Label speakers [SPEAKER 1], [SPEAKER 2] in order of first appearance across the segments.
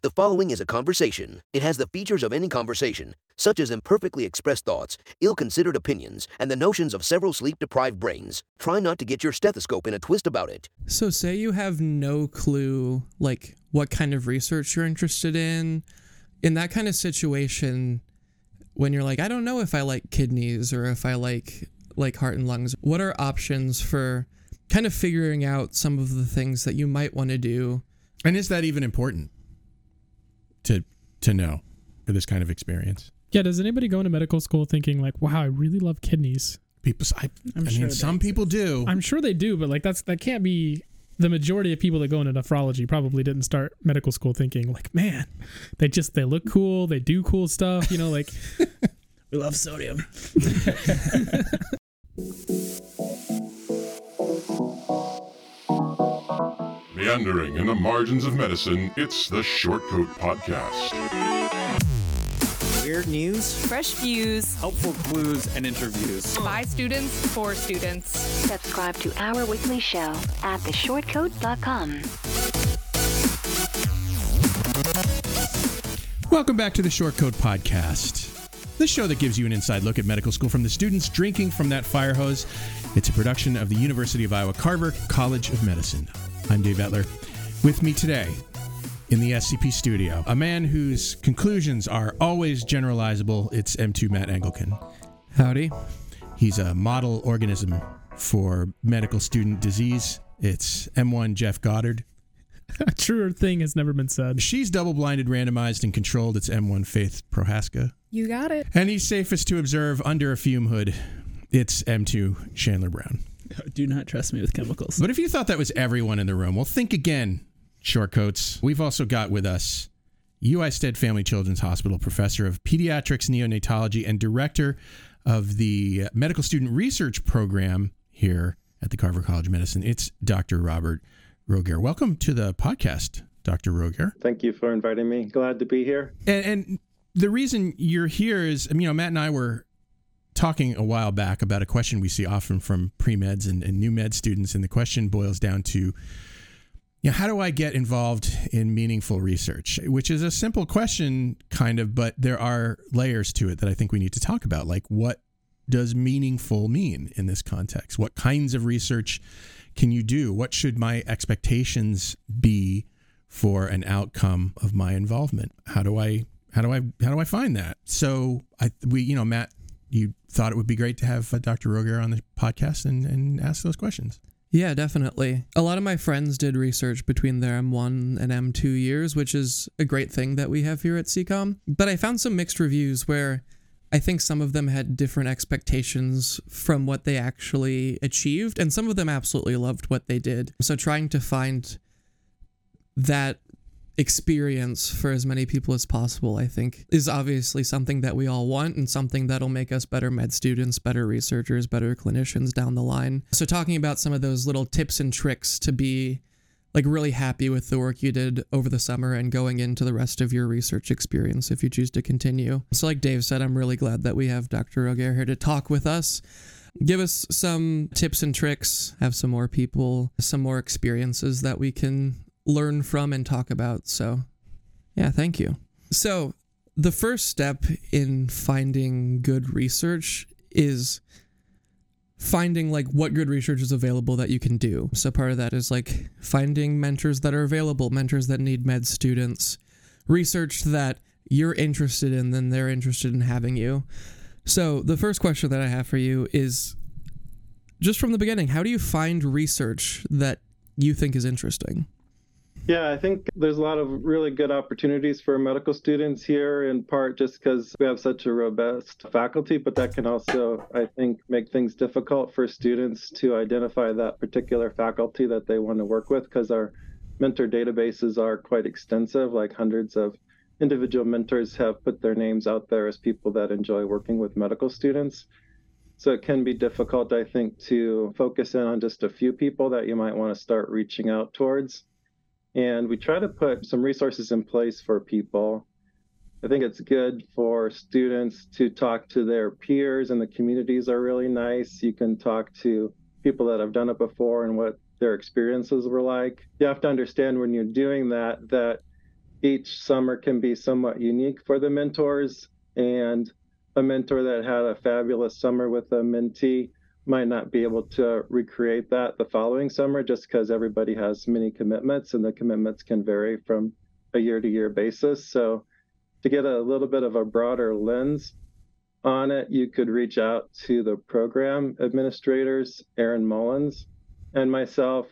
[SPEAKER 1] The following is a conversation. It has the features of any conversation, such as imperfectly expressed thoughts, ill considered opinions, and the notions of several sleep deprived brains. Try not to get your stethoscope in a twist about it.
[SPEAKER 2] So, say you have no clue, like, what kind of research you're interested in. In that kind of situation, when you're like, I don't know if I like kidneys or if I like like heart and lungs, what are options for kind of figuring out some of the things that you might want to do?
[SPEAKER 3] And is that even important to to know for this kind of experience?
[SPEAKER 4] Yeah, does anybody go into medical school thinking like, "Wow, I really love kidneys"?
[SPEAKER 3] People, I,
[SPEAKER 4] I'm
[SPEAKER 3] I
[SPEAKER 4] sure
[SPEAKER 3] mean, some people do.
[SPEAKER 4] I'm sure they do, but like that's that can't be the majority of people that go into nephrology probably didn't start medical school thinking like, "Man, they just they look cool, they do cool stuff," you know, like we love sodium.
[SPEAKER 5] Meandering in the margins of medicine, it's the Shortcoat Podcast.
[SPEAKER 6] Weird news,
[SPEAKER 7] fresh views,
[SPEAKER 6] helpful clues, and interviews.
[SPEAKER 7] by students for students.
[SPEAKER 8] Subscribe to our weekly show at theshortcoat.com.
[SPEAKER 3] Welcome back to the Short Coat Podcast. The show that gives you an inside look at medical school from the students drinking from that fire hose. It's a production of the University of Iowa Carver College of Medicine. I'm Dave Etler. With me today in the SCP studio, a man whose conclusions are always generalizable. It's M2 Matt Engelken.
[SPEAKER 2] Howdy.
[SPEAKER 3] He's a model organism for medical student disease. It's M1 Jeff Goddard.
[SPEAKER 4] A truer thing has never been said.
[SPEAKER 3] She's double blinded, randomized, and controlled. It's M1 Faith Prohaska.
[SPEAKER 7] You got it.
[SPEAKER 3] And he's safest to observe under a fume hood. It's M2 Chandler Brown.
[SPEAKER 9] Do not trust me with chemicals.
[SPEAKER 3] But if you thought that was everyone in the room, well, think again, shortcoats. We've also got with us UI Stead Family Children's Hospital professor of pediatrics, neonatology, and director of the medical student research program here at the Carver College of Medicine. It's Dr. Robert Roghair. Welcome to the podcast, Dr. Roghair.
[SPEAKER 10] Thank you for inviting me. Glad to be here.
[SPEAKER 3] And, and the reason you're here is, you know, Matt and I were talking a while back about a question we see often from pre meds and, and new med students, and the question boils down to, you know, how do I get involved in meaningful research? Which is a simple question, kind of, but there are layers to it that I think we need to talk about. Like, what does meaningful mean in this context? What kinds of research can you do? What should my expectations be for an outcome of my involvement? How do I how do I how do I find that? So I we you know Matt, you thought it would be great to have uh, Dr. Roghair on the podcast and and ask those questions.
[SPEAKER 2] Yeah, definitely. A lot of my friends did research between their M1 and M2 years, which is a great thing that we have here at CCOM. But I found some mixed reviews where I think some of them had different expectations from what they actually achieved, and some of them absolutely loved what they did. So trying to find that experience for as many people as possible, I think, is obviously something that we all want and something that'll make us better med students, better researchers, better clinicians down the line. So, talking about some of those little tips and tricks to be like really happy with the work you did over the summer and going into the rest of your research experience if you choose to continue. So, like Dave said, I'm really glad that we have Dr. Roghair here to talk with us. Give us some tips and tricks, have some more people, some more experiences that we can learn from and talk about. So, yeah, thank you. So, the first step in finding good research is finding like what good research is available that you can do. So, part of that is like finding mentors that are available, mentors that need med students, research that you're interested in, then they're interested in having you. So, the first question that I have for you is just from the beginning, how do you find research that you think is interesting?
[SPEAKER 10] Yeah, I think there's a lot of really good opportunities for medical students here, in part just because we have such a robust faculty, but that can also, I think, make things difficult for students to identify that particular faculty that they want to work with because our mentor databases are quite extensive, like hundreds of individual mentors have put their names out there as people that enjoy working with medical students. So it can be difficult, I think, to focus in on just a few people that you might want to start reaching out towards. And we try to put some resources in place for people. I think it's good for students to talk to their peers, and the communities are really nice. You can talk to people that have done it before and what their experiences were like. You have to understand when you're doing that, that each summer can be somewhat unique for the mentors, and a mentor that had a fabulous summer with a mentee might not be able to recreate that the following summer just because everybody has many commitments and the commitments can vary from a year to year basis. So, to get a little bit of a broader lens on it, you could reach out to the program administrators, Aaron Mullins, and myself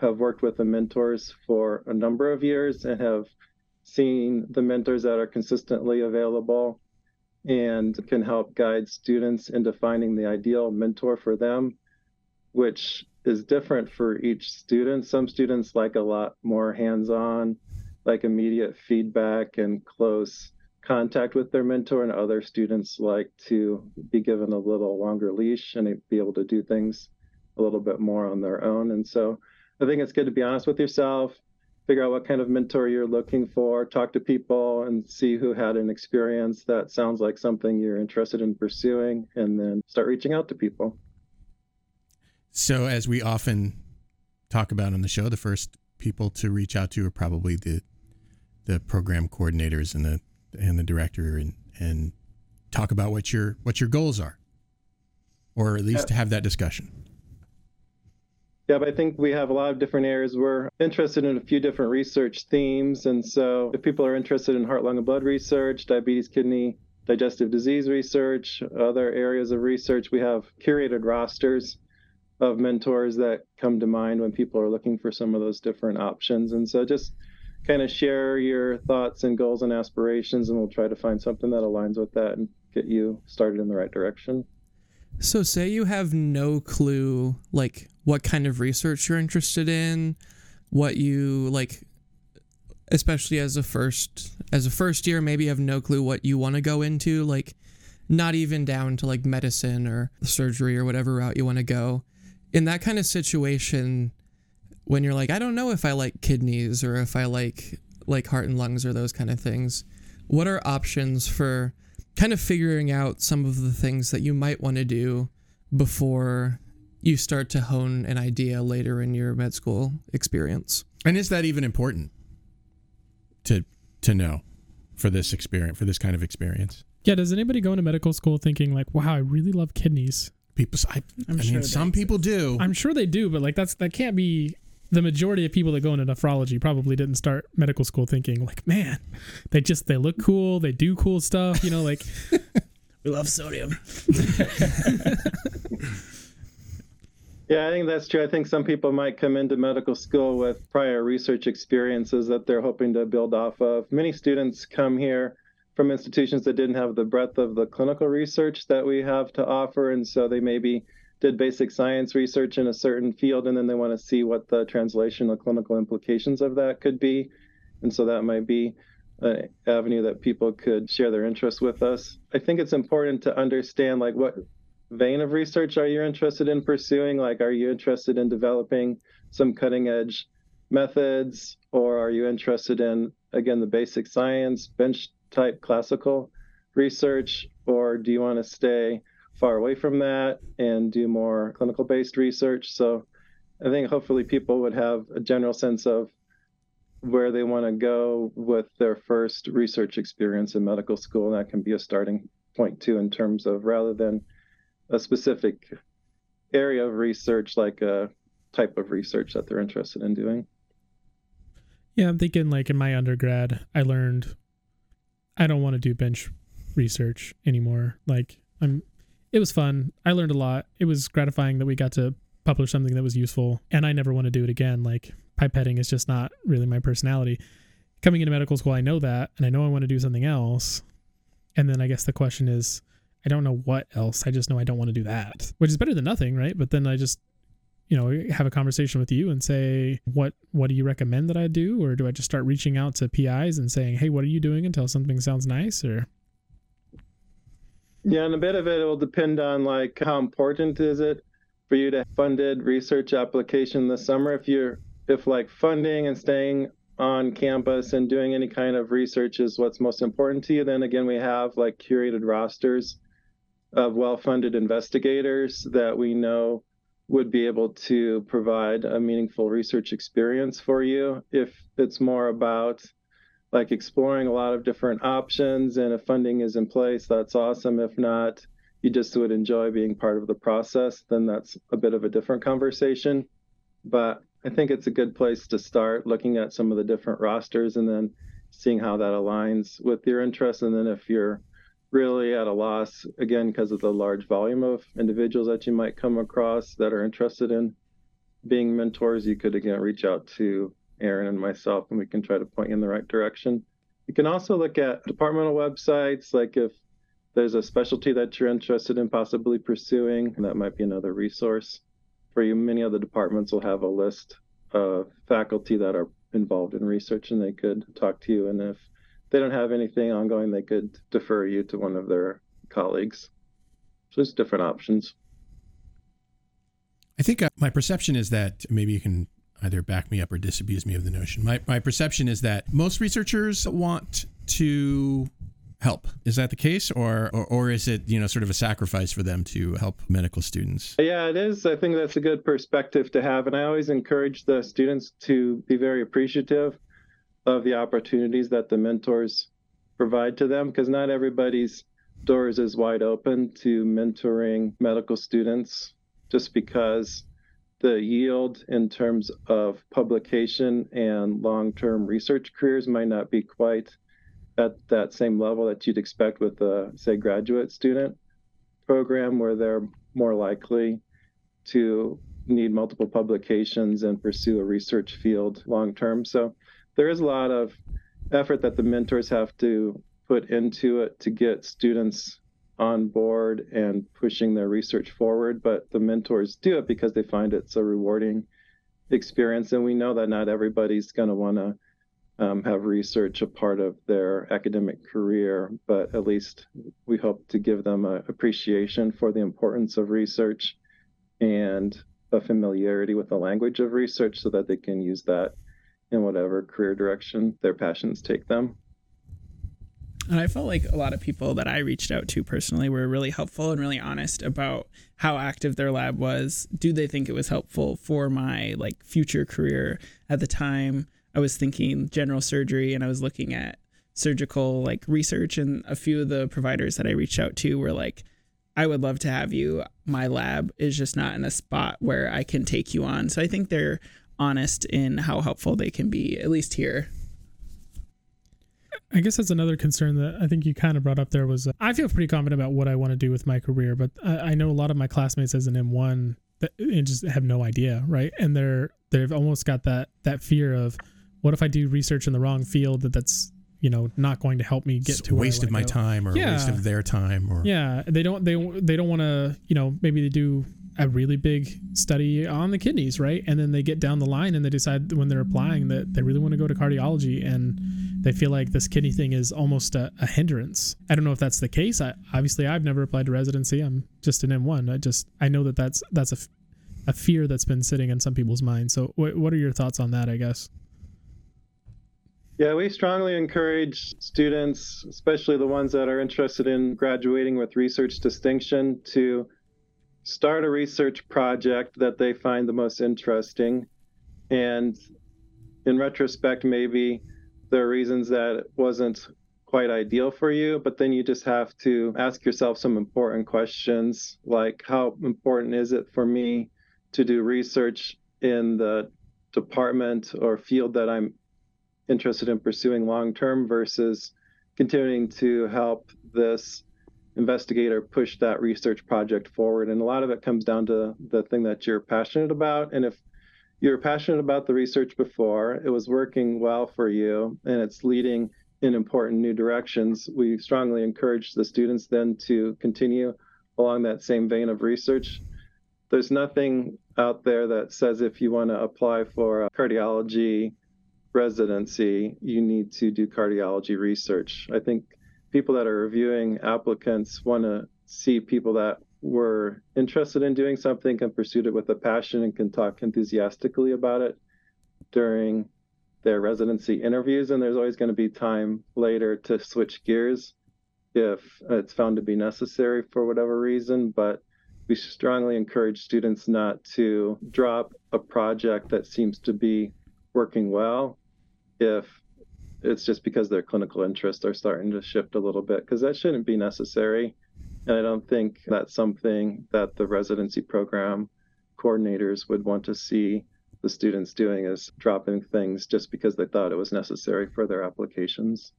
[SPEAKER 10] have worked with the mentors for a number of years and have seen the mentors that are consistently available and can help guide students into finding the ideal mentor for them, which is different for each student. Some students like a lot more hands on, like immediate feedback and close contact with their mentor, and other students like to be given a little longer leash and be able to do things a little bit more on their own. And so I think it's good to be honest with yourself, figure out what kind of mentor you're looking for, talk to people and see who had an experience that sounds like something you're interested in pursuing, and then start reaching out to people.
[SPEAKER 3] So, as we often talk about on the show, the first people to reach out to are probably the the program coordinators and the and the director and and talk about what your what your goals are or at least to have that discussion
[SPEAKER 10] yeah, but I think we have a lot of different areas. We're interested in a few different research themes. And so if people are interested in heart, lung, and blood research, diabetes, kidney, digestive disease research, other areas of research, we have curated rosters of mentors that come to mind when people are looking for some of those different options. And so just kind of share your thoughts and goals and aspirations, and we'll try to find something that aligns with that and get you started in the right direction.
[SPEAKER 2] So, say you have no clue, like, what kind of research you're interested in, what you like, especially as a first as a first year, maybe you have no clue what you want to go into, like, not even down to like medicine or surgery or whatever route you want to go. In that kind of situation, when you're like, I don't know if I like kidneys or if I like like heart and lungs or those kind of things, what are options for kind of figuring out some of the things that you might want to do before you start to hone an idea later in your med school experience.
[SPEAKER 3] And is that even important to to know for this experience for this kind of experience?
[SPEAKER 4] Yeah, does anybody go into medical school thinking like, "Wow, I really love kidneys"?
[SPEAKER 3] People I, I'm I sure mean some people do.
[SPEAKER 4] I'm sure they do, but like that's that can't be the majority of people that go into nephrology probably didn't start medical school thinking like, man, they just they look cool, they do cool stuff, you know, like
[SPEAKER 9] we love sodium.
[SPEAKER 10] yeah, I think that's true. I think some people might come into medical school with prior research experiences that they're hoping to build off of. Many students come here from institutions that didn't have the breadth of the clinical research that we have to offer, and so they maybe did basic science research in a certain field and then they want to see what the translational clinical implications of that could be and so that might be an avenue that people could share their interests with us i think it's important to understand like what vein of research are you interested in pursuing like are you interested in developing some cutting edge methods or are you interested in again the basic science bench type classical research or do you want to stay far away from that and do more clinical based research. So I think hopefully people would have a general sense of where they want to go with their first research experience in medical school. And that can be a starting point too, in terms of rather than a specific area of research, like a type of research that they're interested in doing.
[SPEAKER 4] Yeah, I'm thinking like in my undergrad, I learned I don't want to do bench research anymore. Like I'm it was fun. I learned a lot. It was gratifying that we got to publish something that was useful, and I never want to do it again. Like pipetting is just not really my personality. Coming into medical school, I know that, and I know I want to do something else. And then I guess the question is, I don't know what else. I just know I don't want to do that, which is better than nothing, right? But then I just, you know, have a conversation with you and say, what what do you recommend that I do, or do I just start reaching out to PIs and saying, hey, what are you doing until something sounds nice, or
[SPEAKER 10] yeah, and a bit of it will depend on like how important is it for you to funded research application this summer. If you're if like funding and staying on campus and doing any kind of research is what's most important to you, then again we have like curated rosters of well-funded investigators that we know would be able to provide a meaningful research experience for you. If it's more about like exploring a lot of different options. And if funding is in place, that's awesome. If not, you just would enjoy being part of the process, then that's a bit of a different conversation. But I think it's a good place to start looking at some of the different rosters and then seeing how that aligns with your interests. And then if you're really at a loss, again, because of the large volume of individuals that you might come across that are interested in being mentors, you could again reach out to Aaron and myself, and we can try to point you in the right direction. You can also look at departmental websites, like if there's a specialty that you're interested in possibly pursuing, that might be another resource for you. Many of the departments will have a list of faculty that are involved in research, and they could talk to you. And if they don't have anything ongoing, they could defer you to one of their colleagues. So there's different options.
[SPEAKER 3] I think uh, my perception is that maybe you can either back me up or disabuse me of the notion. My, my perception is that most researchers want to help. Is that the case, or, or or is it you know sort of a sacrifice for them to help medical students?
[SPEAKER 10] Yeah, it is. I think that's a good perspective to have, and I always encourage the students to be very appreciative of the opportunities that the mentors provide to them, because not everybody's doors is wide open to mentoring medical students, just because the yield in terms of publication and long-term research careers might not be quite at that same level that you'd expect with a say graduate student program where they're more likely to need multiple publications and pursue a research field long term so there is a lot of effort that the mentors have to put into it to get students on board and pushing their research forward but the mentors do it because they find it's a rewarding experience and we know that not everybody's going to want to um, have research a part of their academic career, but at least we hope to give them an appreciation for the importance of research and a familiarity with the language of research so that they can use that in whatever career direction their passions take them.
[SPEAKER 11] And I felt like a lot of people that I reached out to personally were really helpful and really honest about how active their lab was. Do they think it was helpful for my like future career at the time? I was thinking general surgery and I was looking at surgical like research and a few of the providers that I reached out to were like I would love to have you. My lab is just not in a spot where I can take you on. So I think they're honest in how helpful they can be, at least here.
[SPEAKER 4] I guess that's another concern that I think you kind of brought up there was uh, I feel pretty confident about what I want to do with my career, but I, I know a lot of my classmates as an M1 that just have no idea, right? And they're they've almost got that that fear of what if I do research in the wrong field that that's you know not going to help me get
[SPEAKER 3] it's
[SPEAKER 4] to
[SPEAKER 3] waste of my
[SPEAKER 4] go.
[SPEAKER 3] time or
[SPEAKER 4] yeah.
[SPEAKER 3] waste of their time or
[SPEAKER 4] yeah they don't they they don't want to you know maybe they do a really big study on the kidneys right? And then they get down the line and they decide when they're applying that they really want to go to cardiology and they feel like this kidney thing is almost a, a hindrance. I don't know if that's the case. I, obviously i've never applied to residency. I'm just an m1 i just i know that that's that's a, a fear that's been sitting in some people's minds. So what, what are your thoughts on that i guess?
[SPEAKER 10] Yeah, we strongly encourage students, especially the ones that are interested in graduating with research distinction, to start a research project that they find the most interesting. And in retrospect, maybe there are reasons that it wasn't quite ideal for you, but then you just have to ask yourself some important questions like how important is it for me to do research in the department or field that I'm interested in pursuing long term versus continuing to help this investigator push that research project forward. And a lot of it comes down to the thing that you're passionate about. And if you're passionate about the research before, it was working well for you, and it's leading in important new directions, we strongly encourage the students then to continue along that same vein of research. There's nothing out there that says if you want to apply for a cardiology residency, you need to do cardiology research. I think people that are reviewing applicants want to see people that were interested in doing something and pursued it with a passion and can talk enthusiastically about it during their residency interviews. And there's always going to be time later to switch gears if it's found to be necessary for whatever reason. But we strongly encourage students not to drop a project that seems to be working well if it's just because their clinical interests are starting to shift a little bit because that shouldn't be necessary. And I don't think that's something that the residency program coordinators would want to see the students doing is dropping things just because they thought it was necessary for their applications.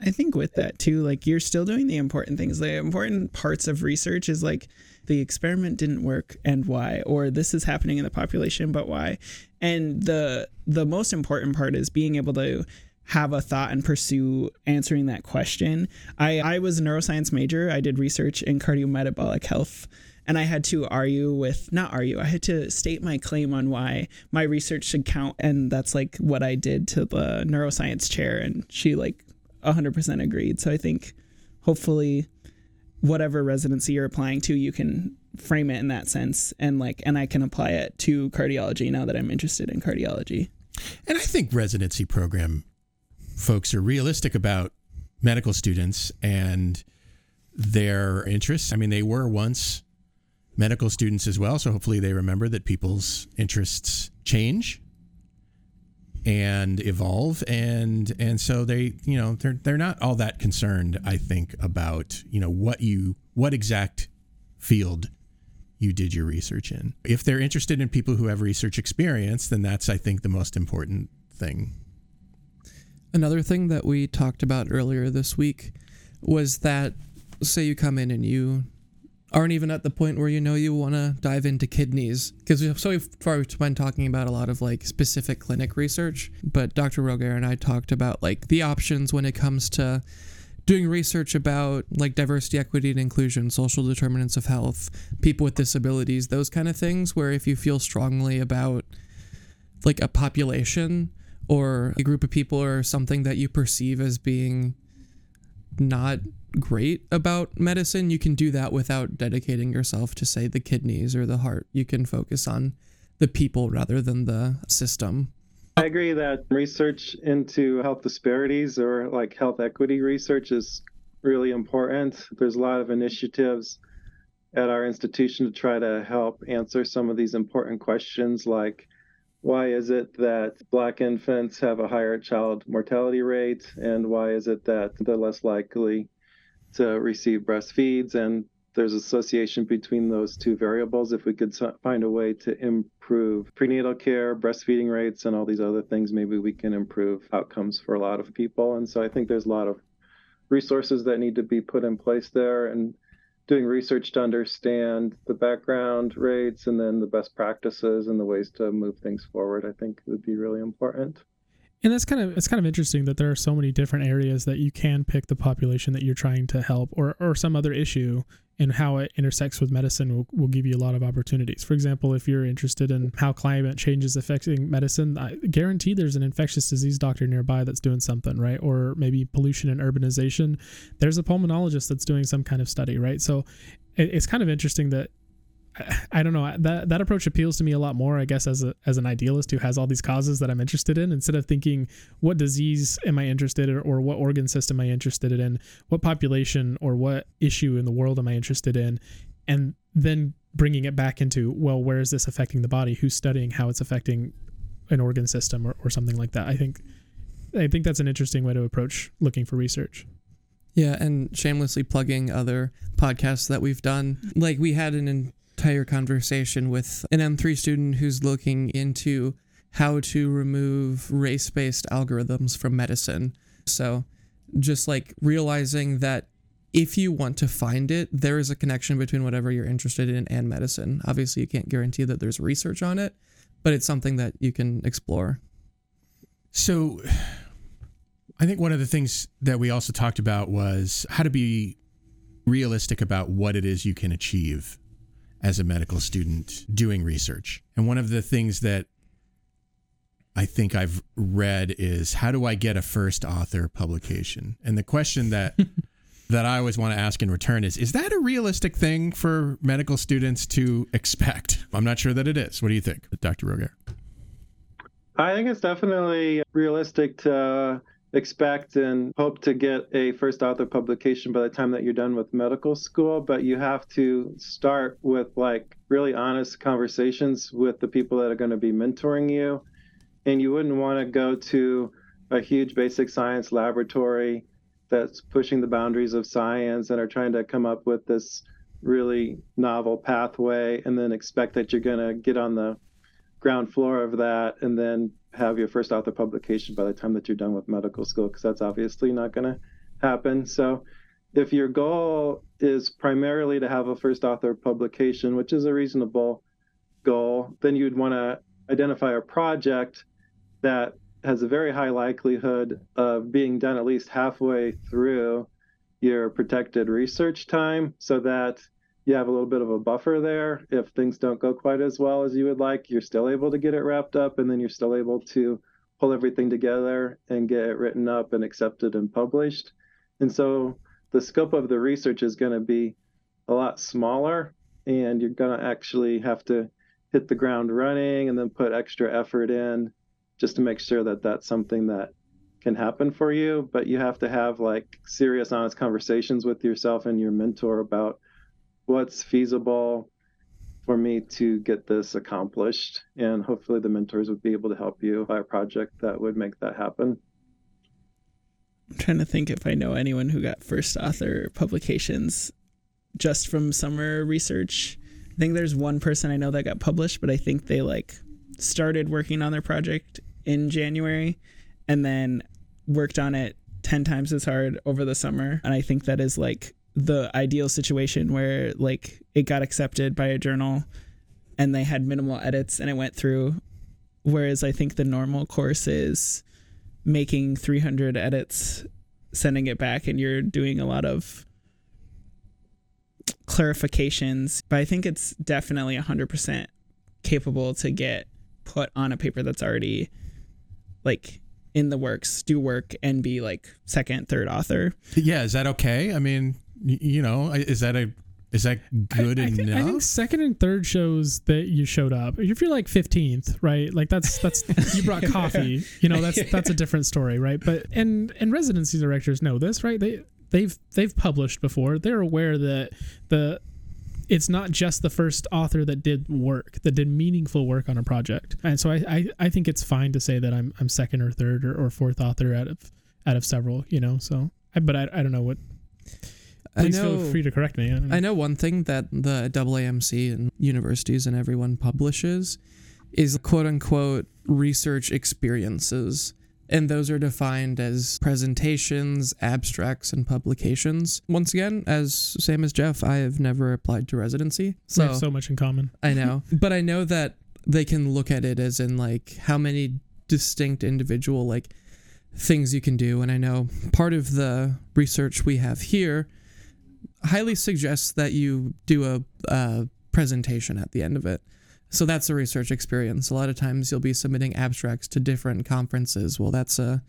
[SPEAKER 11] I think with that too, like you're still doing the important things. The important parts of research is like the experiment didn't work and why, or this is happening in the population, but why. And the the most important part is being able to have a thought and pursue answering that question. I, I was a neuroscience major. I did research in cardiometabolic health and I had to argue with not argue. I had to state my claim on why my research should count, and that's like what I did to the neuroscience chair, and she like 100% agreed. So I think hopefully whatever residency you're applying to, you can frame it in that sense and like and I can apply it to cardiology now that I'm interested in cardiology.
[SPEAKER 3] And I think residency program folks are realistic about medical students and their interests. I mean, they were once medical students as well. So hopefully they remember that people's interests change and evolve and and so they you know they're they're not all that concerned I think about you know what you what exact field you did your research in. If they're interested in people who have research experience, then that's I think the most important thing.
[SPEAKER 2] Another thing that we talked about earlier this week was that say you come in and you aren't even at the point where you know you want to dive into kidneys because so far we've been talking about a lot of like specific clinic research but dr roghair and i talked about like the options when it comes to doing research about like diversity equity and inclusion social determinants of health people with disabilities those kind of things where if you feel strongly about like a population or a group of people or something that you perceive as being not great about medicine, you can do that without dedicating yourself to, say, the kidneys or the heart. You can focus on the people rather than the system.
[SPEAKER 10] I agree that research into health disparities or like health equity research is really important. There's a lot of initiatives at our institution to try to help answer some of these important questions like why is it that black infants have a higher child mortality rate? And why is it that they're less likely to receive breastfeeds? And there's association between those two variables. If we could find a way to improve prenatal care breastfeeding rates and all these other things maybe we can improve outcomes for a lot of people. And so i think there's a lot of resources that need to be put in place there. And doing research to understand the background rates and then the best practices and the ways to move things forward i think would be really important
[SPEAKER 4] and that's kind of it's kind of interesting that there are so many different areas that you can pick the population that you're trying to help or or some other issue and how it intersects with medicine will, will give you a lot of opportunities. For example, if you're interested in how climate change is affecting medicine, I guarantee there's an infectious disease doctor nearby that's doing something, right? Or maybe pollution and urbanization. There's a pulmonologist that's doing some kind of study, right? So it, it's kind of interesting that I don't know. That that approach appeals to me a lot more I guess as a as an idealist who has all these causes that I'm interested in instead of thinking what disease am I interested in or what organ system am I interested in what population or what issue in the world am I interested in and then bringing it back into well where is this affecting the body? Who's studying how it's affecting an organ system or, or something like that? I think I think that's an interesting way to approach looking for research.
[SPEAKER 2] Yeah, and shamelessly plugging other podcasts that we've done. Like we had an entire conversation with an M3 student who's looking into how to remove race based algorithms from medicine. So, just like realizing that if you want to find it, there is a connection between whatever you're interested in and medicine. Obviously, you can't guarantee that there's research on it, but it's something that you can explore.
[SPEAKER 3] So, I think one of the things that we also talked about was how to be realistic about what it is you can achieve as a medical student doing research. And one of the things that I think I've read is how do I get a first author publication? And the question that that I always want to ask in return is is that a realistic thing for medical students to expect? I'm not sure that it is. What do you think, Dr. Roghair?
[SPEAKER 10] I think it's definitely realistic to expect and hope to get a first author publication by the time that you're done with medical school, but you have to start with like really honest conversations with the people that are going to be mentoring you. And you wouldn't want to go to a huge basic science laboratory that's pushing the boundaries of science and are trying to come up with this really novel pathway and then expect that you're going to get on the ground floor of that and then have your first author publication by the time that you're done with medical school because that's obviously not going to happen. So if your goal is primarily to have a first author publication which is a reasonable goal then you'd want to identify a project that has a very high likelihood of being done at least halfway through your protected research time so that you have a little bit of a buffer there. If things don't go quite as well as you would like, you're still able to get it wrapped up and then you're still able to pull everything together and get it written up and accepted and published. And so the scope of the research is going to be a lot smaller and you're going to actually have to hit the ground running and then put extra effort in just to make sure that that's something that can happen for you but you have to have like serious honest conversations with yourself and your mentor about what's feasible for me to get this accomplished and hopefully the mentors would be able to help you by a project that would make that happen
[SPEAKER 11] i'm trying to think if i know anyone who got first author publications just from summer research i think there's one person i know that got published but i think they like started working on their project in January and then worked on it 10 times as hard over the summer. And I think that is like the ideal situation where like it got accepted by a journal and they had minimal edits and it went through. Whereas I think the normal course is making 300 edits, sending it back, and you're doing a lot of clarifications. But I think it's definitely 100% capable to get put on a paper that's already like in the works, do work, and be like second, third author.
[SPEAKER 3] Yeah, is that okay? I mean, you know, is that a is that good
[SPEAKER 4] I, I
[SPEAKER 3] enough?
[SPEAKER 4] Think, I think second and third shows that you showed up. If you're like fifteenth, right? Like that's that's you brought coffee. You know, that's that's a different story, right? But and and residency directors know this, right? They they've they've published before. They're aware that the it's not just the first author that did work that did meaningful work on a project and so i i, I think it's fine to say that i'm i'm second or third or, or fourth author out of out of several you know so I, but I, I don't know what please
[SPEAKER 2] know,
[SPEAKER 4] feel free to correct me
[SPEAKER 2] I know. I know one thing that the AAMC and universities and everyone publishes is quote unquote research experiences and those are defined as presentations, abstracts, and publications. Once again, as same as Jeff, I have never applied to residency,
[SPEAKER 4] so we have so much in common.
[SPEAKER 2] I know, but I know that they can look at it as in like how many distinct individual like things you can do, and I know part of the research we have here highly suggests that you do a, a presentation at the end of it. So that's a research experience. A lot of times you'll be submitting abstracts to different conferences. Well, that's a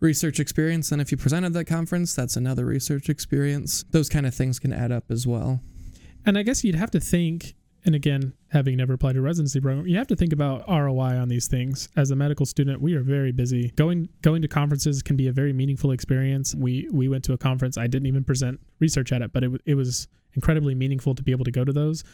[SPEAKER 2] research experience. And if you present at that conference, that's another research experience. Those kind of things can add up as well.
[SPEAKER 4] And I guess you'd have to think, and again, having never applied to residency program, you have to think about ROI on these things. As a medical student, we are very busy. Going going to conferences can be a very meaningful experience. We we went to a conference. I didn't even present research at it, but it it was incredibly meaningful to be able to go to those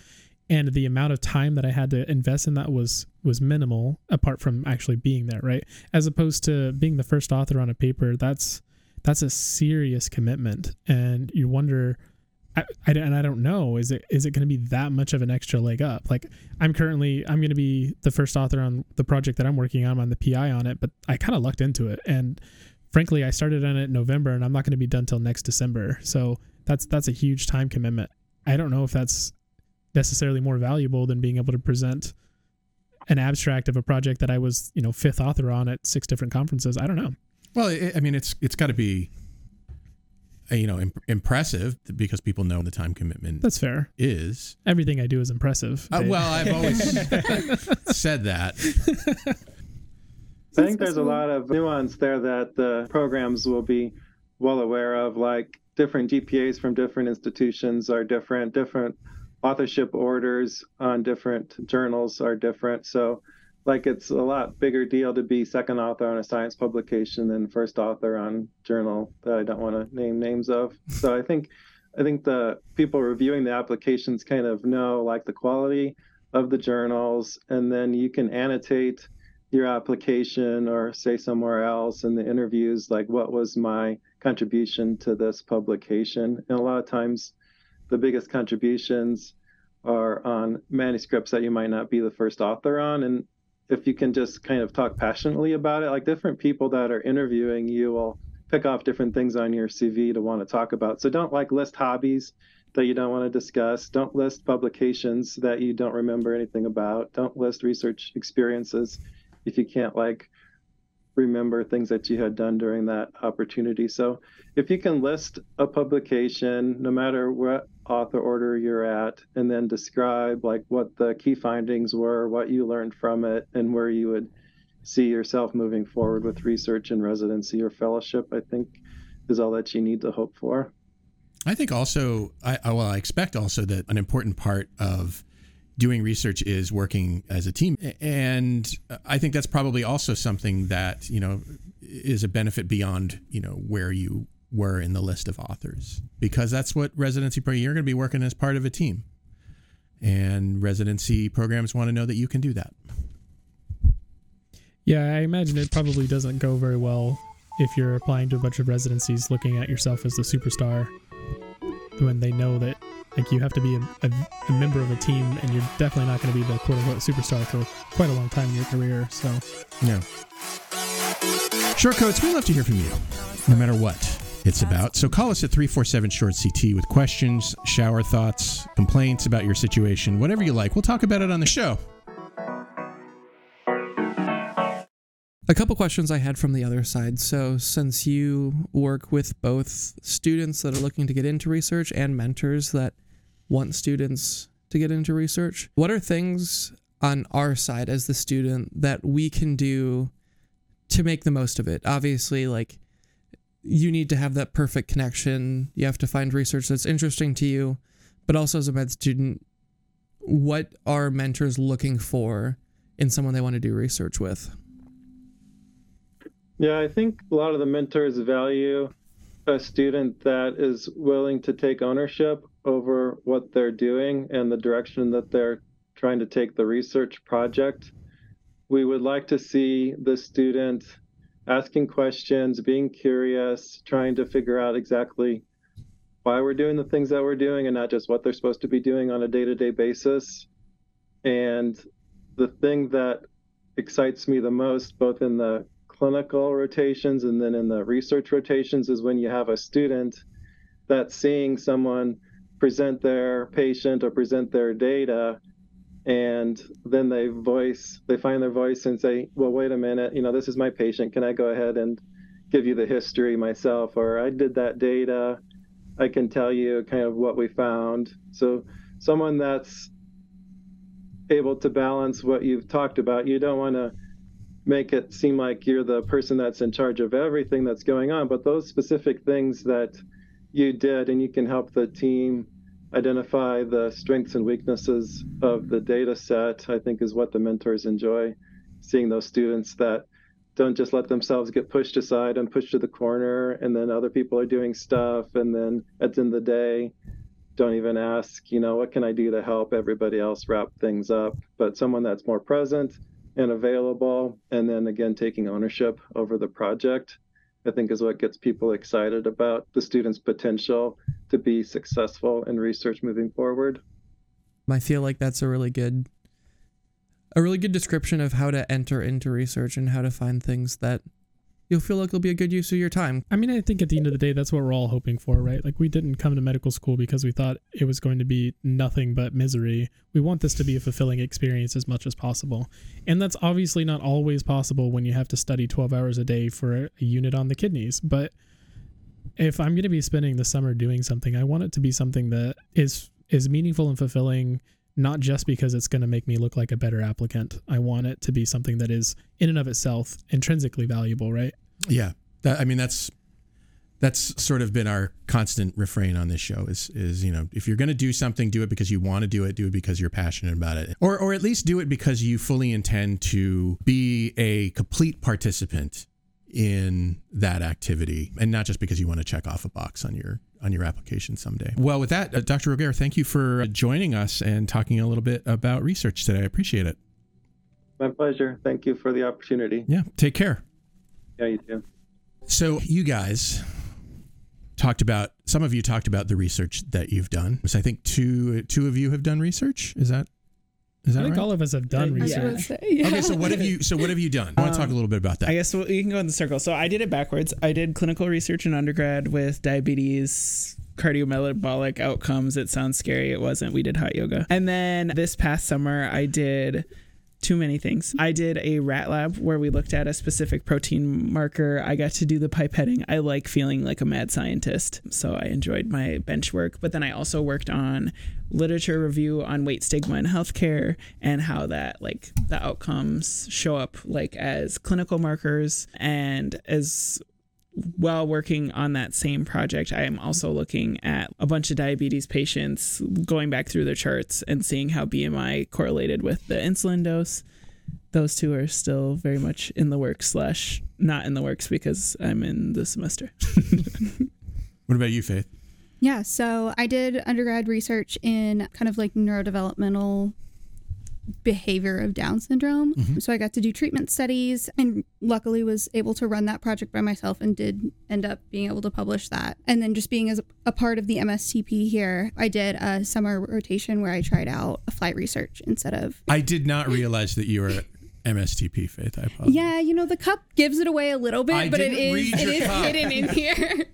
[SPEAKER 4] and the amount of time that I had to invest in that was was minimal apart from actually being there, right? As opposed to being the first author on a paper, that's that's a serious commitment, and you wonder. I, I, and I don't know is it is it going to be that much of an extra leg up like I'm currently I'm going to be the first author on the project that I'm working on I'm on the PI on it but I kind of lucked into it and frankly I started on it in November and I'm not going to be done till next December so that's that's a huge time commitment I don't know if that's necessarily more valuable than being able to present an abstract of a project that I was, you know, fifth author on at six different conferences. I don't know.
[SPEAKER 3] Well, I mean, it's it's got to be, you know, imp- impressive because people know the time commitment.
[SPEAKER 4] That's fair.
[SPEAKER 3] Is
[SPEAKER 4] everything I do is impressive.
[SPEAKER 3] Uh, well, I've always said that.
[SPEAKER 10] I think there's a lot of nuance there that the programs will be well aware of, like different GPAs from different institutions are different, different authorship orders on different journals are different. So, like, it's a lot bigger deal to be second author on a science publication than first author on journal that I don't want to name names of. So, I think, I think the people reviewing the applications kind of know like the quality of the journals, and then you can annotate your application or say somewhere else in the interviews, like what was my contribution to this publication? And a lot of times, the biggest contributions are on manuscripts that you might not be the first author on. And if you can just kind of talk passionately about it, like different people that are interviewing you will pick off different things on your CV to want to talk about. So don't like list hobbies that you don't want to discuss. Don't list publications that you don't remember anything about. Don't list research experiences if you can't like remember things that you had done during that opportunity. So if you can list a publication, no matter what author order you're at, and then describe like what the key findings were, what you learned from it, and where you would see yourself moving forward with research and residency or fellowship, I think is all that you need to hope for.
[SPEAKER 3] I think also, I, well, I expect also that an important part of doing research is working as a team. And I think that's probably also something that, you know, is a benefit beyond, you know, where you were in the list of authors because that's what residency program you're going to be working as part of a team. And residency programs want to know that you can do that.
[SPEAKER 4] Yeah, I imagine it probably doesn't go very well if you're applying to a bunch of residencies looking at yourself as the superstar when they know that like you have to be a, a, a member of a team and you're definitely not going to be the quote unquote superstar for quite a long time in your career so.
[SPEAKER 3] Yeah shortcoats we love to hear from you no matter what it's about. So call us at 347 short ct with questions shower thoughts complaints about your situation whatever you like. We'll talk about it on the show
[SPEAKER 2] A couple questions I had from the other side. So, since you work with both students that are looking to get into research and mentors that want students to get into research, what are things on our side as the student that we can do to make the most of it? Obviously, like you need to have that perfect connection. You have to find research that's interesting to you, but also as a med student, what are mentors looking for in someone they want to do research with?
[SPEAKER 10] Yeah, I think a lot of the mentors value a student that is willing to take ownership over what they're doing and the direction that they're trying to take the research project. We would like to see the student asking questions, being curious, trying to figure out exactly why we're doing the things that we're doing and not just what they're supposed to be doing on a day to day basis. And the thing that excites me the most, both in the clinical rotations and then in the research rotations is when you have a student that's seeing someone present their patient or present their data and then they voice they find their voice and say well wait a minute you know this is my patient. Can i go ahead and give you the history myself? Or i did that data. I can tell you kind of what we found. So someone that's able to balance what you've talked about you don't want to make it seem like you're the person that's in charge of everything that's going on, but those specific things that you did and you can help the team identify the strengths and weaknesses of the data set, I think is what the mentors enjoy seeing those students that don't just let themselves get pushed aside and pushed to the corner and then other people are doing stuff and then at the end of the day don't even ask, you know, what can I do to help everybody else wrap things up? But someone that's more present and available, and then again taking ownership over the project, I think is what gets people excited about the student's potential to be successful in research moving forward.
[SPEAKER 2] I feel like that's a really good a really good description of how to enter into research and how to find things that you'll feel like it'll be a good use of your time.
[SPEAKER 4] I mean, I think at the end of the day, that's what we're all hoping for, right? Like, we didn't come to medical school because we thought it was going to be nothing but misery. We want this to be a fulfilling experience as much as possible. And that's obviously not always possible when you have to study 12 hours a day for a unit on the kidneys. But if I'm going to be spending the summer doing something, I want it to be something that is is meaningful and fulfilling not just because it's going to make me look like a better applicant. I want it to be something that is in and of itself intrinsically valuable, right?
[SPEAKER 3] Yeah. That, I mean that's that's sort of been our constant refrain on this show is is you know if you're going to do something do it because you want to do it do it because you're passionate about it or or at least do it because you fully intend to be a complete participant in that activity and not just because you want to check off a box on your on your application someday. Well, with that, uh, Dr. Roghair, thank you for joining us and talking a little bit about research today. I appreciate it.
[SPEAKER 10] My pleasure. Thank you for the opportunity.
[SPEAKER 3] Yeah. Take care.
[SPEAKER 10] Yeah, you too.
[SPEAKER 3] So you guys talked about some of you talked about the research that you've done. So I think two two of you have done research. Is that is that
[SPEAKER 4] I think
[SPEAKER 3] right?
[SPEAKER 4] all of us have done
[SPEAKER 11] Yeah.
[SPEAKER 4] research.
[SPEAKER 11] Say, yeah.
[SPEAKER 3] Okay, so what have you so what have you done? I want to talk a little bit about that.
[SPEAKER 11] I guess we can go in the circle. So I did it backwards. I did clinical research in undergrad with diabetes, cardiometabolic outcomes. It sounds scary. It wasn't. We did hot yoga. And then this past summer, I did too many things. I did a rat lab where we looked at a specific protein marker. I got to do the pipetting. I like feeling like a mad scientist. So I enjoyed my bench work. But then I also worked on literature review on weight stigma in healthcare and how that like the outcomes show up like as clinical markers and as while working on that same project, I am also looking at a bunch of diabetes patients, going back through their charts and seeing how BMI correlated with the insulin dose. Those two are still very much in the works slash not in the works because I'm in the semester.
[SPEAKER 3] What about you, Faith?
[SPEAKER 12] Yeah, so I did undergrad research in kind of like neurodevelopmental behavior of Down syndrome.
[SPEAKER 3] Mhm.
[SPEAKER 12] So I got to do treatment studies and luckily was able to run that project by myself and did end up being able to publish that. And then just being as a, a part of the MSTP here, I did a summer rotation where I tried out a flight research instead of
[SPEAKER 3] I did not realize that you were MSTP, Faith. I apologize.
[SPEAKER 12] Yeah, you know the cup gives it away a little bit,
[SPEAKER 3] I
[SPEAKER 12] but it
[SPEAKER 3] didn't
[SPEAKER 12] is
[SPEAKER 3] read
[SPEAKER 12] it
[SPEAKER 3] your
[SPEAKER 12] is
[SPEAKER 3] cup.
[SPEAKER 12] hidden in here.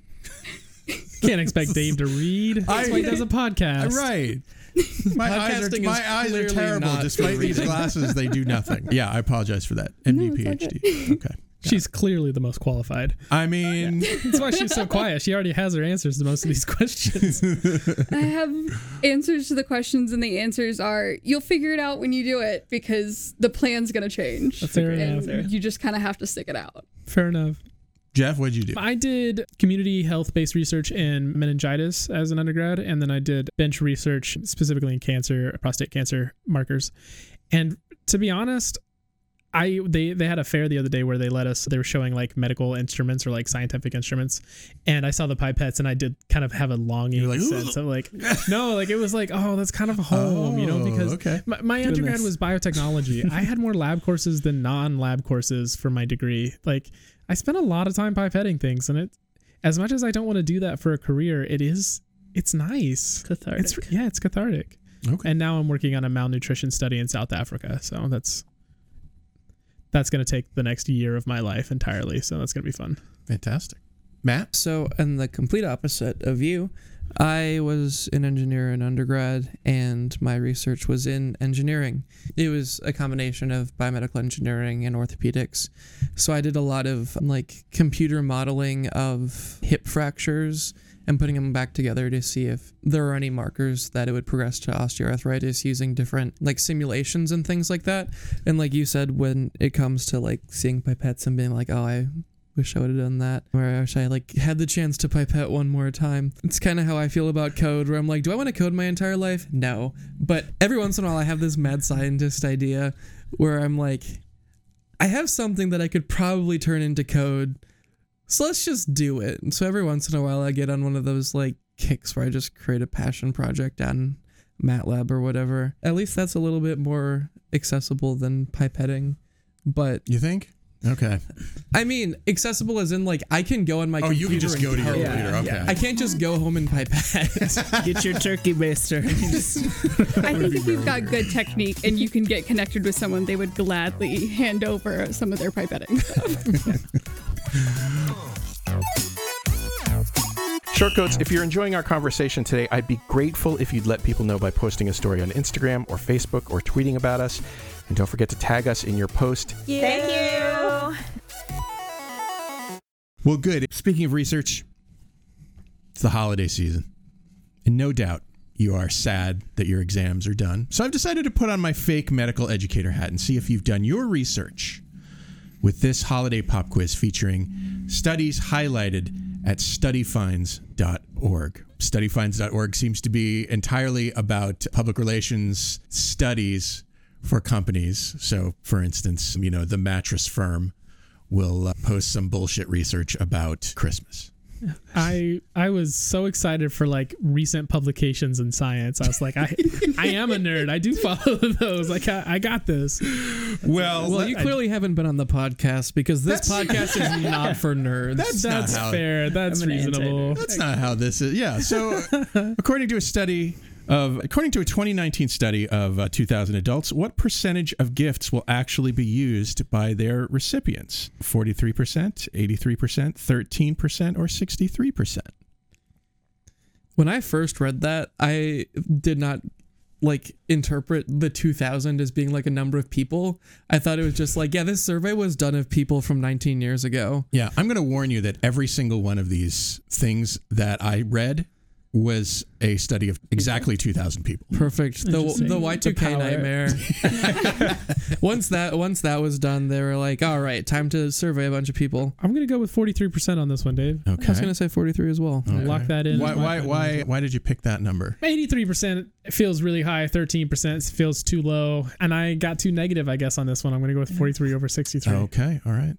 [SPEAKER 4] Can't expect Dave to read. That's why he does a podcast.
[SPEAKER 3] Right. My eyes are my eyes are terrible. Despite these glasses, they do nothing. Yeah, I apologize for that.
[SPEAKER 12] No,
[SPEAKER 3] MD
[SPEAKER 12] it's all
[SPEAKER 3] PhD. Okay.
[SPEAKER 4] She's clearly the most qualified.
[SPEAKER 3] I mean,
[SPEAKER 4] That's why she's so quiet. She already has her answers to most of these questions.
[SPEAKER 12] I have answers to the questions, and the answers are you'll figure it out when you do it because the plan's gonna change.
[SPEAKER 4] Fair
[SPEAKER 12] and
[SPEAKER 4] enough.
[SPEAKER 12] You just kind of have to stick it out.
[SPEAKER 4] Fair enough.
[SPEAKER 3] Jeff, what'd you do?
[SPEAKER 4] I did community health based research in meningitis as an undergrad, and then I did bench research specifically in cancer, prostate cancer markers. And to be honest, I they they had a fair the other day where they let us they were showing like medical instruments or like scientific instruments, and I saw the pipettes and I did kind of have a longing
[SPEAKER 3] like,
[SPEAKER 4] sense of like no like it was like oh that's kind of home you know
[SPEAKER 3] Oh,
[SPEAKER 4] because
[SPEAKER 3] okay.
[SPEAKER 4] my, my undergrad was biotechnology. I had more lab courses than non-lab courses for my degree. Like I spent a lot of time pipetting things, and it, as much as I don't want to do that for a career, it is, it's nice.
[SPEAKER 11] Cathartic.
[SPEAKER 4] It's yeah, it's cathartic.
[SPEAKER 3] Okay.
[SPEAKER 4] And now I'm working on a malnutrition study in South Africa, so that's that's going to take the next year of my life entirely. So that's going to be fun.
[SPEAKER 3] Fantastic. Matt?
[SPEAKER 2] So, and the complete opposite of you, I was an engineer in undergrad, and my research was in engineering. It was a combination of biomedical engineering and orthopedics. So, I did a lot of like computer modeling of hip fractures and putting them back together to see if there are any markers that it would progress to osteoarthritis using different like simulations and things like that. And like you said, when it comes to like seeing pipettes and being like, oh, I wish I would have done that. Or I wish I like had the chance to pipette one more time. It's kind of how I feel about code, where I'm like, do I want to code my entire life? No. But every once in a while, I have this mad scientist idea where I'm like, I have something that I could probably turn into code. So let's just do it. And so every once in a while, I get on one of those like kicks where I just create a passion project on MATLAB or whatever. At least that's a little bit more accessible than pipetting. But
[SPEAKER 3] You think? Okay.
[SPEAKER 2] I mean, accessible as in like I can go on my computer.
[SPEAKER 3] Oh, you can just
[SPEAKER 2] and
[SPEAKER 3] go to your
[SPEAKER 2] code.
[SPEAKER 3] computer. Okay.
[SPEAKER 2] I can't just go home and pipette.
[SPEAKER 11] Get your turkey baster.
[SPEAKER 12] I think if you've got good technique and you can get connected with someone, they would gladly hand over some of their pipetting stuff.
[SPEAKER 13] Shortcoats, if you're enjoying our conversation today, I'd be grateful if you'd let people know by posting a story on Instagram or Facebook or tweeting about us. And don't forget to tag us in your post.
[SPEAKER 14] Thank you.
[SPEAKER 3] Well, good. Speaking of research, it's the holiday season. And no doubt you are sad that your exams are done. So I've decided to put on my fake medical educator hat and see if you've done your research with this holiday pop quiz featuring studies highlighted at studyfinds.org. Studyfinds.org seems to be entirely about public relations studies for companies. So, for instance, you know, the mattress firm will uh, post some bullshit research about Christmas.
[SPEAKER 4] I I was so excited for like recent publications in science. I was like, I I am a nerd. I do follow those. Like I, I got this.
[SPEAKER 3] Well,
[SPEAKER 2] Well, you clearly haven't been on the podcast because this podcast is not for nerds.
[SPEAKER 3] That's,
[SPEAKER 4] That's
[SPEAKER 3] not how,
[SPEAKER 4] fair. That's
[SPEAKER 11] I'm an
[SPEAKER 4] reasonable.
[SPEAKER 3] That's not how this is. Yeah. So, according to a study of, according to a 2019 study of uh, 2,000 adults, what percentage of gifts will actually be used by their recipients? 43%, 83%, 13%, or 63%?
[SPEAKER 2] When I first read that, I did not like interpret the 2000 as being like a number of people. I thought it was just like, yeah, this survey was done of people from 19 years ago.
[SPEAKER 3] Yeah, I'm going to warn you that every single one of these things that I read was a study of exactly 2,000 people.
[SPEAKER 2] Perfect. The
[SPEAKER 11] Interesting.
[SPEAKER 2] the Y2K
[SPEAKER 11] The
[SPEAKER 2] nightmare. once that once that was done, they were like, all right, time to survey a bunch of people.
[SPEAKER 4] I'm gonna go with 43% on this one, Dave.
[SPEAKER 2] I was gonna say 43 as well.
[SPEAKER 3] Okay.
[SPEAKER 4] Lock that in.
[SPEAKER 3] Why, why, why, why did you pick that number?
[SPEAKER 4] 83% feels really high, 13% feels too low, and I got too negative, I guess, on this one. I'm going to go with 43 over 63.
[SPEAKER 3] Okay, all right.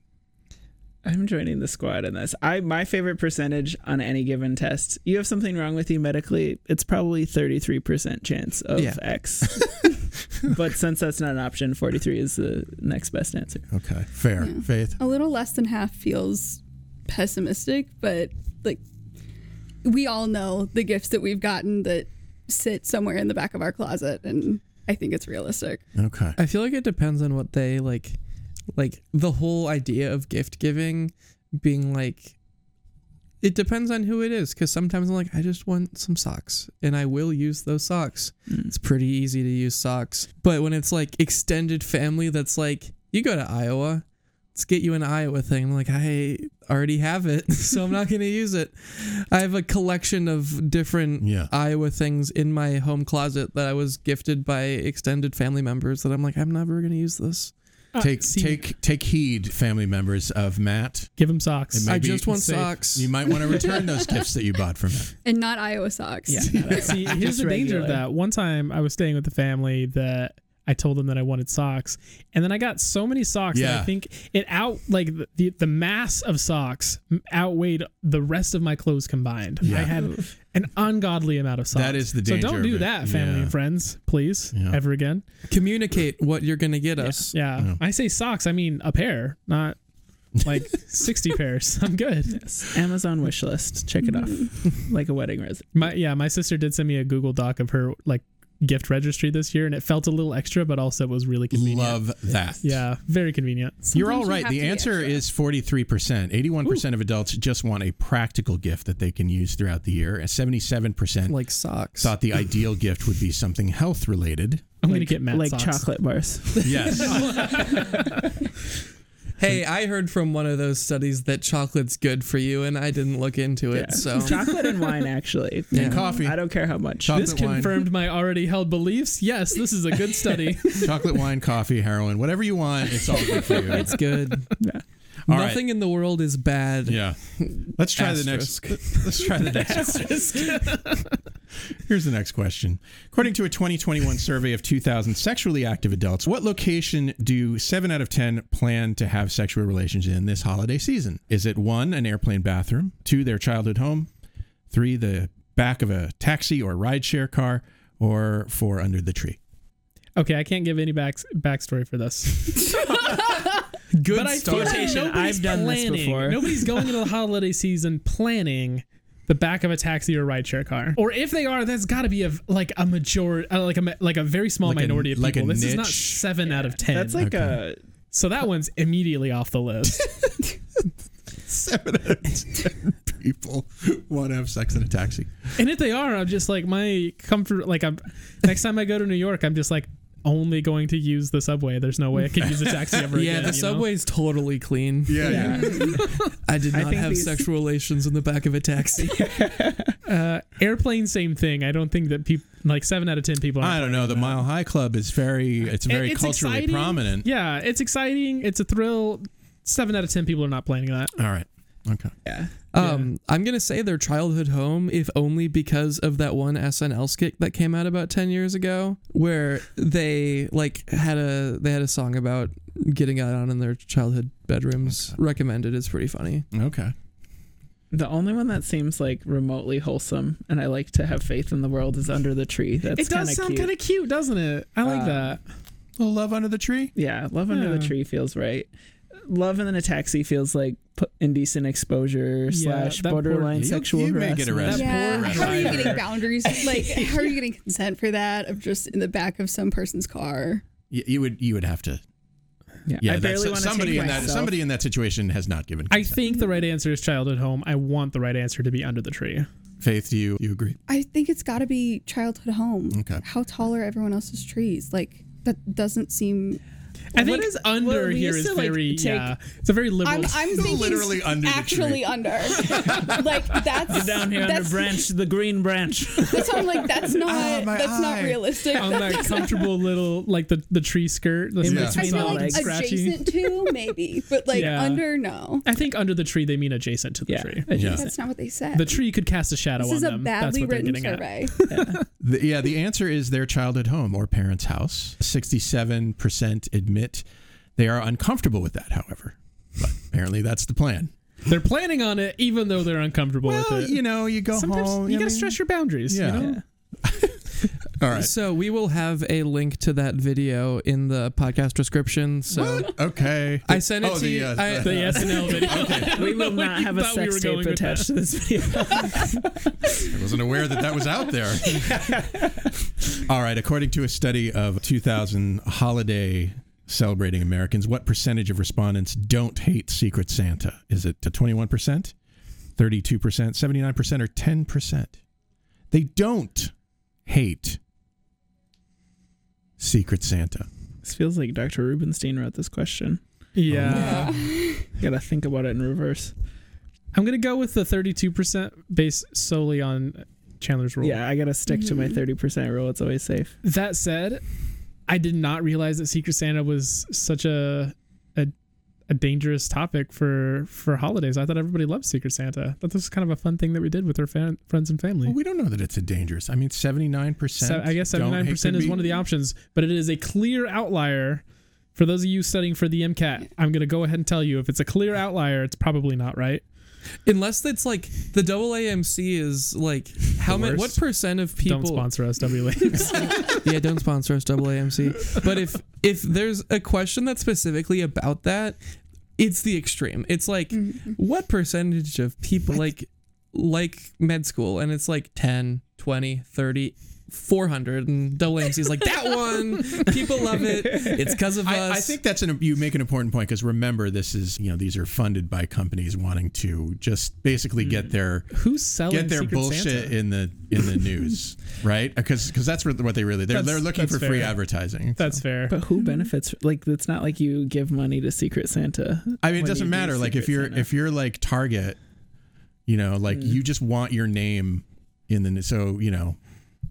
[SPEAKER 11] I'm joining the squad in this. I my favorite percentage on any given test. You have something wrong with you medically, it's probably 33% chance of
[SPEAKER 2] Yeah.
[SPEAKER 11] X. but since that's not an option, 43 is the next best answer.
[SPEAKER 3] Okay, fair.
[SPEAKER 12] Yeah.
[SPEAKER 3] Faith?
[SPEAKER 12] A little less than half feels pessimistic, but like we all know the gifts that we've gotten that sit somewhere in the back of our closet, and I think it's realistic.
[SPEAKER 3] Okay.
[SPEAKER 2] I feel like it depends on what they like like the whole idea of gift giving being like it depends on who it is because sometimes I'm like I just want some socks and I will use those socks. Mm. It's pretty easy to use socks. But when it's like extended family that's like you go to Iowa, let's get you an Iowa thing. I'm like I already have it, so I'm not going to use it. I have a collection of different
[SPEAKER 3] Yeah.
[SPEAKER 2] Iowa things in my home closet that I was gifted by extended family members that I'm like I'm never going to use this.
[SPEAKER 4] Uh,
[SPEAKER 3] Take
[SPEAKER 4] see,
[SPEAKER 3] take take heed, family members of Matt.
[SPEAKER 4] Give him socks.
[SPEAKER 3] It may
[SPEAKER 2] I
[SPEAKER 3] be-
[SPEAKER 2] just want
[SPEAKER 4] safe.
[SPEAKER 2] socks.
[SPEAKER 3] You might want to return those gifts that you bought from him.
[SPEAKER 12] And not Iowa socks.
[SPEAKER 11] Yeah. no,
[SPEAKER 4] See, here's
[SPEAKER 11] just
[SPEAKER 4] the danger of that. One time I was staying with the family that I told them that I wanted socks, and then I got so many socks that I think it out like the, the the mass of socks outweighed the rest of my clothes combined.
[SPEAKER 3] Yeah.
[SPEAKER 4] I had an ungodly amount of socks.
[SPEAKER 3] That is the danger.
[SPEAKER 4] So
[SPEAKER 3] don't
[SPEAKER 4] do that, family
[SPEAKER 3] Yeah.
[SPEAKER 4] and friends, please,
[SPEAKER 3] Yeah.
[SPEAKER 4] ever again.
[SPEAKER 2] Communicate what you're going to get us.
[SPEAKER 4] Yeah.
[SPEAKER 3] Yeah.
[SPEAKER 4] I say socks, I mean a pair, not like 60 pairs. I'm good.
[SPEAKER 11] Yes. Amazon wish list. Check it off. like a wedding rose.
[SPEAKER 4] My yeah, my sister did send me a Google Doc of her like gift registry this year, and it felt a little extra, but also it was really convenient.
[SPEAKER 3] Love that.
[SPEAKER 4] Yeah, very convenient.
[SPEAKER 3] You're all
[SPEAKER 12] Sometimes you
[SPEAKER 3] right.
[SPEAKER 12] have
[SPEAKER 3] The answer is 43%. 81% of adults just want a practical gift that they can use throughout the year. And 77%
[SPEAKER 2] Like socks.
[SPEAKER 3] thought the ideal gift would be something health related.
[SPEAKER 4] I'm gonna get Matt
[SPEAKER 11] like
[SPEAKER 4] socks.
[SPEAKER 11] chocolate bars.
[SPEAKER 3] Yes.
[SPEAKER 2] Hey, I heard from one of those studies that chocolate's good for you, and I didn't look into it.
[SPEAKER 11] Yeah.
[SPEAKER 2] So
[SPEAKER 11] chocolate and wine actually.
[SPEAKER 3] And coffee.
[SPEAKER 11] I don't care how much.
[SPEAKER 3] Chocolate
[SPEAKER 4] This
[SPEAKER 3] wine.
[SPEAKER 4] confirmed my already held beliefs. Yes, this is a good study.
[SPEAKER 3] Chocolate wine, coffee, heroin, whatever you want, it's all good for you.
[SPEAKER 2] it's good.
[SPEAKER 11] Yeah.
[SPEAKER 3] All right.
[SPEAKER 2] Nothing in the world is bad.
[SPEAKER 3] Yeah. Let's try the next. Let's try the next. Here's the next question. According to a 2021 survey of 2,000 sexually active adults, what location do 7 out of 10 plan to have sexual relations in this holiday season? Is it 1, an airplane bathroom, 2, their childhood home, 3, the back of a taxi or rideshare car, or 4, under the tree?
[SPEAKER 4] Okay, I can't give any back backstory for this.
[SPEAKER 2] Good
[SPEAKER 4] but I feel like nobody's
[SPEAKER 11] I've done this before.
[SPEAKER 4] Nobody's going into the holiday season planning the back of a taxi or rideshare car. Or if they are, that's got to be a like a majority, uh, like a like a very small
[SPEAKER 3] Like a-
[SPEAKER 4] minority of
[SPEAKER 3] like a
[SPEAKER 4] people. this is not
[SPEAKER 3] niche.
[SPEAKER 4] seven out of ten.
[SPEAKER 11] That's like
[SPEAKER 3] Okay.
[SPEAKER 11] a
[SPEAKER 4] so that one's immediately off the list.
[SPEAKER 3] 7 out of 10 people want to have sex in a taxi.
[SPEAKER 4] and if they are, I'm just like my comfort. Like I'm next time I go to New York, I'm just like only going to use the subway. There's no way I could use a taxi ever
[SPEAKER 2] Yeah,
[SPEAKER 4] again.
[SPEAKER 2] the
[SPEAKER 4] you know?
[SPEAKER 2] totally clean.
[SPEAKER 3] Yeah, yeah.
[SPEAKER 2] I did not
[SPEAKER 11] think
[SPEAKER 2] have
[SPEAKER 11] these-
[SPEAKER 2] sexual relations in the back of a taxi.
[SPEAKER 4] Uh, airplane, same thing. I don't think that people like seven out of ten people.
[SPEAKER 3] I don't know. The
[SPEAKER 4] that.
[SPEAKER 3] Mile High Club is very, it's very
[SPEAKER 4] It's
[SPEAKER 3] culturally
[SPEAKER 4] exciting.
[SPEAKER 3] prominent.
[SPEAKER 4] Yeah, it's exciting. It's a thrill. Seven out of ten people are not planning that.
[SPEAKER 3] All right. Okay.
[SPEAKER 11] yeah.
[SPEAKER 2] Um, I'm gonna say their childhood home, if only because of that one SNL skit that came out about ten years ago, where they like had a they had a song about getting out on in their childhood bedrooms. Recommended. It's pretty funny.
[SPEAKER 3] Okay.
[SPEAKER 11] The only one that seems like remotely wholesome, and I like to have faith in the world, is Under the Tree. That's
[SPEAKER 4] it does sound kind of cute, doesn't it? I like
[SPEAKER 11] Uh,
[SPEAKER 4] that.
[SPEAKER 3] A little love under the tree.
[SPEAKER 11] Yeah, Love Under the Tree feels right. Love in a Taxi feels like p- indecent exposure slash
[SPEAKER 4] that poor-
[SPEAKER 11] borderline
[SPEAKER 3] You-
[SPEAKER 11] sexual
[SPEAKER 3] you may get
[SPEAKER 11] harassment.
[SPEAKER 3] arrested.
[SPEAKER 12] Yeah,
[SPEAKER 3] Poor
[SPEAKER 12] how are you getting boundaries? Like, how are you getting consent for that of just in the back of some person's car?
[SPEAKER 3] You, you would you would have to.
[SPEAKER 11] Yeah,
[SPEAKER 3] Yeah,
[SPEAKER 11] I barely
[SPEAKER 3] that's-
[SPEAKER 11] want
[SPEAKER 3] somebody
[SPEAKER 11] take
[SPEAKER 3] in that somebody in that situation has not given.
[SPEAKER 4] I think the right answer is childhood home. I want the right answer to be under the tree.
[SPEAKER 3] Faith, do you you agree?
[SPEAKER 12] I think it's got to be childhood home.
[SPEAKER 3] Okay.
[SPEAKER 12] How tall are everyone else's trees? Like, that doesn't seem.
[SPEAKER 4] I think
[SPEAKER 11] What is-
[SPEAKER 4] under
[SPEAKER 11] well, we
[SPEAKER 4] here
[SPEAKER 11] used
[SPEAKER 4] is
[SPEAKER 11] to, like,
[SPEAKER 4] very
[SPEAKER 11] take-
[SPEAKER 4] yeah. It's a very liberal.
[SPEAKER 12] I'm, I'm thinking
[SPEAKER 3] Literally under
[SPEAKER 12] actually
[SPEAKER 3] tree.
[SPEAKER 12] under. like that's
[SPEAKER 11] Get down here under
[SPEAKER 12] that's,
[SPEAKER 11] branch, the green branch.
[SPEAKER 12] That's why I'm like that's not
[SPEAKER 3] Ah, my
[SPEAKER 12] that's not realistic.
[SPEAKER 4] on that comfortable little like the the tree skirt. The
[SPEAKER 11] In
[SPEAKER 4] yeah.
[SPEAKER 11] between
[SPEAKER 12] I feel
[SPEAKER 11] the
[SPEAKER 12] like
[SPEAKER 11] legs.
[SPEAKER 4] scratchy.
[SPEAKER 12] adjacent to maybe, but like
[SPEAKER 4] Yeah.
[SPEAKER 12] under no.
[SPEAKER 4] I think under the tree they mean adjacent to the
[SPEAKER 11] yeah,
[SPEAKER 4] tree.
[SPEAKER 3] Yeah.
[SPEAKER 12] That's not what they said.
[SPEAKER 4] The tree could cast a shadow
[SPEAKER 12] this
[SPEAKER 4] on
[SPEAKER 12] is a badly written
[SPEAKER 4] getting at.
[SPEAKER 12] survey.
[SPEAKER 3] The, yeah, the answer is their childhood home or parents' house. Sixty-seven percent admit they are uncomfortable with that. However, but apparently that's the plan.
[SPEAKER 4] They're planning on it, even though they're uncomfortable
[SPEAKER 3] Well,
[SPEAKER 4] with it.
[SPEAKER 3] you know, you go
[SPEAKER 4] Sometimes
[SPEAKER 3] home.
[SPEAKER 4] you
[SPEAKER 3] I
[SPEAKER 4] gotta
[SPEAKER 3] mean-
[SPEAKER 4] stress your boundaries.
[SPEAKER 3] Yeah.
[SPEAKER 4] You know?
[SPEAKER 3] All right.
[SPEAKER 2] So we will have a link to that video in the podcast description. So
[SPEAKER 3] What? Okay.
[SPEAKER 2] I sent it
[SPEAKER 3] Oh,
[SPEAKER 2] to
[SPEAKER 3] the,
[SPEAKER 2] you.
[SPEAKER 3] uh,
[SPEAKER 2] I-
[SPEAKER 4] The SNL video. okay.
[SPEAKER 11] We will not have a
[SPEAKER 4] thought we
[SPEAKER 11] sex tape attached
[SPEAKER 4] that.
[SPEAKER 11] to this video.
[SPEAKER 3] I wasn't aware that that was out there. All right. According to a study of 2,000 holiday celebrating Americans, what percentage of respondents don't hate Secret Santa? Is it to 21%, 32%, 79%, or 10%? They don't hate Secret Santa.
[SPEAKER 11] this feels like Dr. Rubenstein wrote this question.
[SPEAKER 4] Yeah.
[SPEAKER 11] Gotta think about it in reverse.
[SPEAKER 4] I'm gonna go with the 32% based solely on Chandler's rule.
[SPEAKER 11] Yeah, I gotta stick to
[SPEAKER 12] Mm-hmm.
[SPEAKER 11] my 30% rule. It's always safe.
[SPEAKER 4] That said, I did not realize that Secret Santa was such a a, a dangerous topic for for holidays. I thought everybody loved Secret Santa. That this was kind of a fun thing that we did with our fan, friends and family.
[SPEAKER 3] Well, we don't know that it's a dangerous. I mean, 79%.
[SPEAKER 4] So I guess seventy nine percent is
[SPEAKER 3] be-
[SPEAKER 4] one of the options, but it is a clear outlier. For those of you studying for the MCAT, I'm going to go ahead and tell you if it's a clear outlier, it's probably not right.
[SPEAKER 2] Unless it's like the double AMC is like how many? What percent of people
[SPEAKER 4] Don't sponsor us, WLAs.
[SPEAKER 2] yeah, don't sponsor us, double AMC. But if if there's a question that's specifically about that, it's the extreme. It's like mm-hmm. what percentage of people like like med school and it's like 10, 20, 30 400 and double AMC is like that one people love it it's because of us
[SPEAKER 3] I, I think that's an you make an important point because remember this is you know these are funded by companies wanting to just basically get mm. their
[SPEAKER 4] Who's selling
[SPEAKER 3] get their
[SPEAKER 4] Secret
[SPEAKER 3] bullshit
[SPEAKER 4] Santa?
[SPEAKER 3] in the in the news right because because that's what what they really they're
[SPEAKER 4] That's-
[SPEAKER 3] they're looking
[SPEAKER 4] that's
[SPEAKER 3] for free advertising.
[SPEAKER 4] That's fair.
[SPEAKER 11] But who benefits? Like, it's not like you give money to Secret Santa.
[SPEAKER 3] I mean, it doesn't
[SPEAKER 11] you do
[SPEAKER 3] matter. Like if you're
[SPEAKER 11] Santa.
[SPEAKER 3] if you're like Target, you know, like mm. you just want your name in the so you know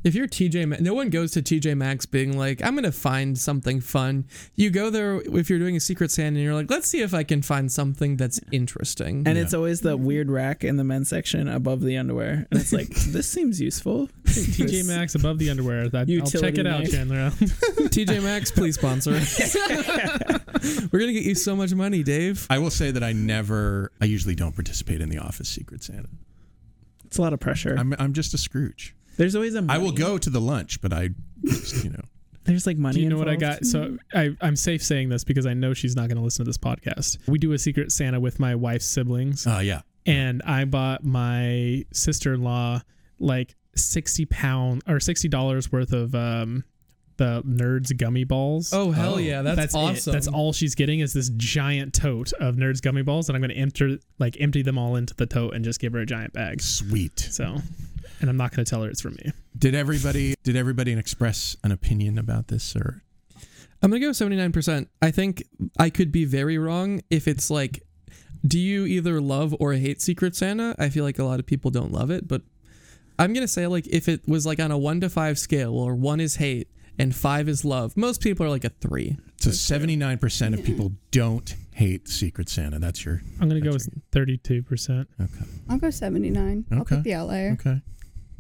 [SPEAKER 2] If you're TJ, Ma- no one goes to TJ Maxx being like, "I'm gonna find something fun." You go there if you're doing a Secret Santa, and you're like, "Let's see if I can find something that's interesting."
[SPEAKER 11] And it's always the weird rack in the men's section above the underwear, and it's like this seems useful.
[SPEAKER 4] TJ Maxx above the underwear. That, I'll check
[SPEAKER 11] Utility
[SPEAKER 4] it out,
[SPEAKER 11] knife.
[SPEAKER 4] Chandler.
[SPEAKER 2] TJ Maxx, please sponsor. We're gonna get you so much money, Dave.
[SPEAKER 3] I will say that I never I usually don't participate in the office Secret Santa.
[SPEAKER 11] It's a lot of pressure.
[SPEAKER 3] I'm I'm just a Scrooge.
[SPEAKER 11] There's always a.
[SPEAKER 3] I will go to the lunch, but I just, you know
[SPEAKER 11] There's like money.
[SPEAKER 4] Do you know what I got? So I, I'm safe saying this because I know she's not going to listen to this podcast. We do a Secret Santa with my wife's siblings,
[SPEAKER 3] uh yeah.
[SPEAKER 4] and I bought my sister in law like sixty pound or sixty dollars worth of um the Nerds gummy balls.
[SPEAKER 2] Oh hell yeah, that's,
[SPEAKER 4] it.
[SPEAKER 2] awesome.
[SPEAKER 4] That's all she's getting is this giant tote of Nerds gummy balls, and I'm going to empty like empty them all into the tote and just give her a giant bag.
[SPEAKER 3] Sweet.
[SPEAKER 4] So, and I'm not going to tell her it's from me.
[SPEAKER 3] Did everybody did everybody express an opinion about this or
[SPEAKER 2] I'm gonna go 79%. I think I could be very wrong if it's like, do you either love or hate Secret Santa? I feel like a lot of people don't love it, but I'm gonna say like if it was like on a one to five scale, or one is hate and five is love, most people are like a three.
[SPEAKER 3] so 79% of people don't hate Secret Santa. That's your
[SPEAKER 4] I'm going to go with 32%.
[SPEAKER 3] okay.
[SPEAKER 12] I'll go 79. I'll
[SPEAKER 3] Okay.
[SPEAKER 12] pick the outlier.
[SPEAKER 3] Okay.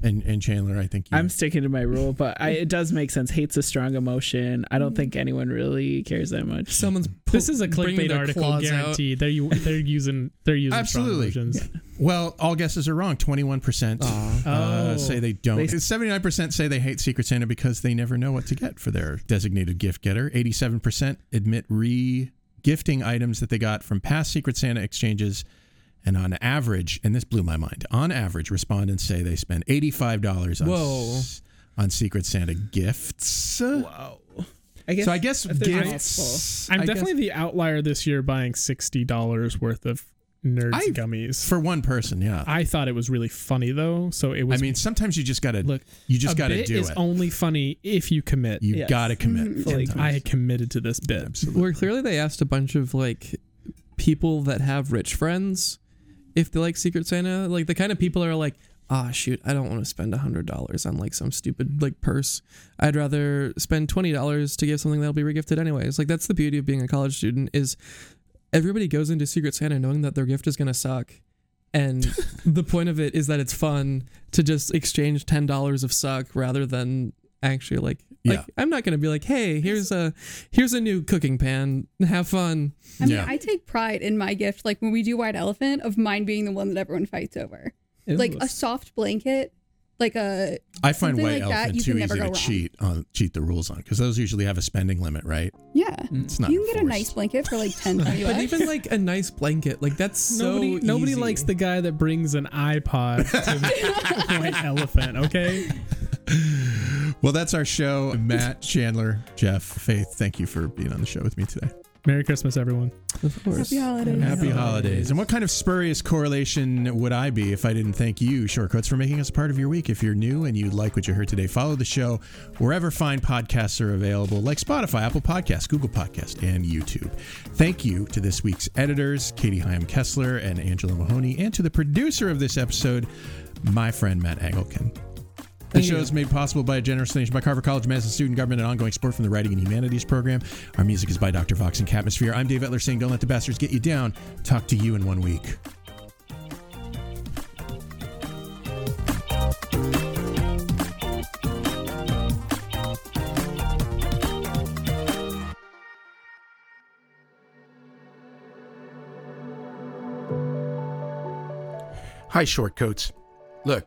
[SPEAKER 3] And and Chandler, I think you,
[SPEAKER 11] I'm sticking to my rule, but I, it does make sense. Hate's a strong emotion. I don't think anyone really cares that much.
[SPEAKER 2] Someone's
[SPEAKER 4] This is a clickbait article,
[SPEAKER 2] claws out.
[SPEAKER 4] guaranteed. They're u- they're using they're using
[SPEAKER 3] Absolutely.
[SPEAKER 4] strong emotions.
[SPEAKER 3] Well, all guesses are wrong. Twenty-one percent uh, say they don't. Seventy-nine percent say they hate Secret Santa because they never know what to get for their designated gift getter. Eighty-seven percent admit re-gifting items that they got from past Secret Santa exchanges. And on average, and this blew my mind, on average, respondents say they spend eighty-five dollars on
[SPEAKER 2] Whoa.
[SPEAKER 3] s- on Secret Santa gifts.
[SPEAKER 11] Whoa. I guess
[SPEAKER 3] So I guess
[SPEAKER 11] if there's
[SPEAKER 3] gifts.
[SPEAKER 4] I'm
[SPEAKER 3] I guess-
[SPEAKER 4] definitely the outlier this year buying sixty dollars worth of nerds
[SPEAKER 3] I-
[SPEAKER 4] gummies.
[SPEAKER 3] for one person. Yeah,
[SPEAKER 4] I thought it was really funny though, so it was.
[SPEAKER 3] I mean, sometimes you just gotta
[SPEAKER 4] look,
[SPEAKER 3] you just
[SPEAKER 4] a
[SPEAKER 3] gotta
[SPEAKER 4] bit
[SPEAKER 3] do
[SPEAKER 4] is
[SPEAKER 3] it.
[SPEAKER 4] only funny if you commit.
[SPEAKER 3] you
[SPEAKER 11] Yes.
[SPEAKER 3] gotta commit.
[SPEAKER 11] Fully
[SPEAKER 3] sometimes.
[SPEAKER 4] I committed to this bit.
[SPEAKER 3] Absolutely.
[SPEAKER 2] Where clearly they asked a bunch of like people that have rich friends if they like Secret Santa. Like the kind of people are like, ah, shoot, I don't want to spend a hundred dollars on like some stupid like purse. I'd rather spend twenty dollars to give something that'll be regifted anyways. Like that's the beauty of being a college student is everybody goes into Secret Santa knowing that their gift is gonna suck. And the point of it is that it's fun to just exchange ten dollars of suck rather than actually like like
[SPEAKER 3] Yeah.
[SPEAKER 2] I'm not gonna be like, hey, here's a here's a new cooking pan. Have fun.
[SPEAKER 12] I mean,
[SPEAKER 3] Yeah.
[SPEAKER 12] I take pride in my gift, like when we do White Elephant, of mine being the one that everyone fights over. Like a soft blanket, like a
[SPEAKER 3] I find White
[SPEAKER 12] like
[SPEAKER 3] Elephant
[SPEAKER 12] you
[SPEAKER 3] too easy to
[SPEAKER 12] wrong.
[SPEAKER 3] cheat on cheat the rules on because those usually have a spending limit, right?
[SPEAKER 12] yeah.
[SPEAKER 3] It's not.
[SPEAKER 12] You can get a nice blanket for like 10
[SPEAKER 2] But even like a nice blanket, like that's so
[SPEAKER 4] nobody nobody
[SPEAKER 2] easy.
[SPEAKER 4] likes the guy that brings an iPod to White Elephant. Okay,
[SPEAKER 3] Well, that's our show. Matt, Chandler, Jeff, Faith. Thank you for being on the show with me today.
[SPEAKER 4] Merry Christmas, everyone.
[SPEAKER 2] Of course.
[SPEAKER 12] Happy holidays.
[SPEAKER 3] Happy holidays. And what kind of spurious correlation would I be if I didn't thank you, Shortcoats, for making us a part of your week? If you're new and you like what you heard today, follow the show wherever fine podcasts are available, like Spotify, Apple Podcasts, Google Podcast, and YouTube. Thank you to this week's editors, Katie Hyam Kessler and Angela Mahoney, and to the producer of this episode, my friend Matt Angelkin. The show is made possible by a generous donation by Carver College Madison Student Government and ongoing support from the Writing and Humanities program. Our music is by Dr. Vox and Catmosphere. I'm Dave Etler saying, Don't let the bastards get you down. Talk to you in one week. Hi, Shortcoats. Look,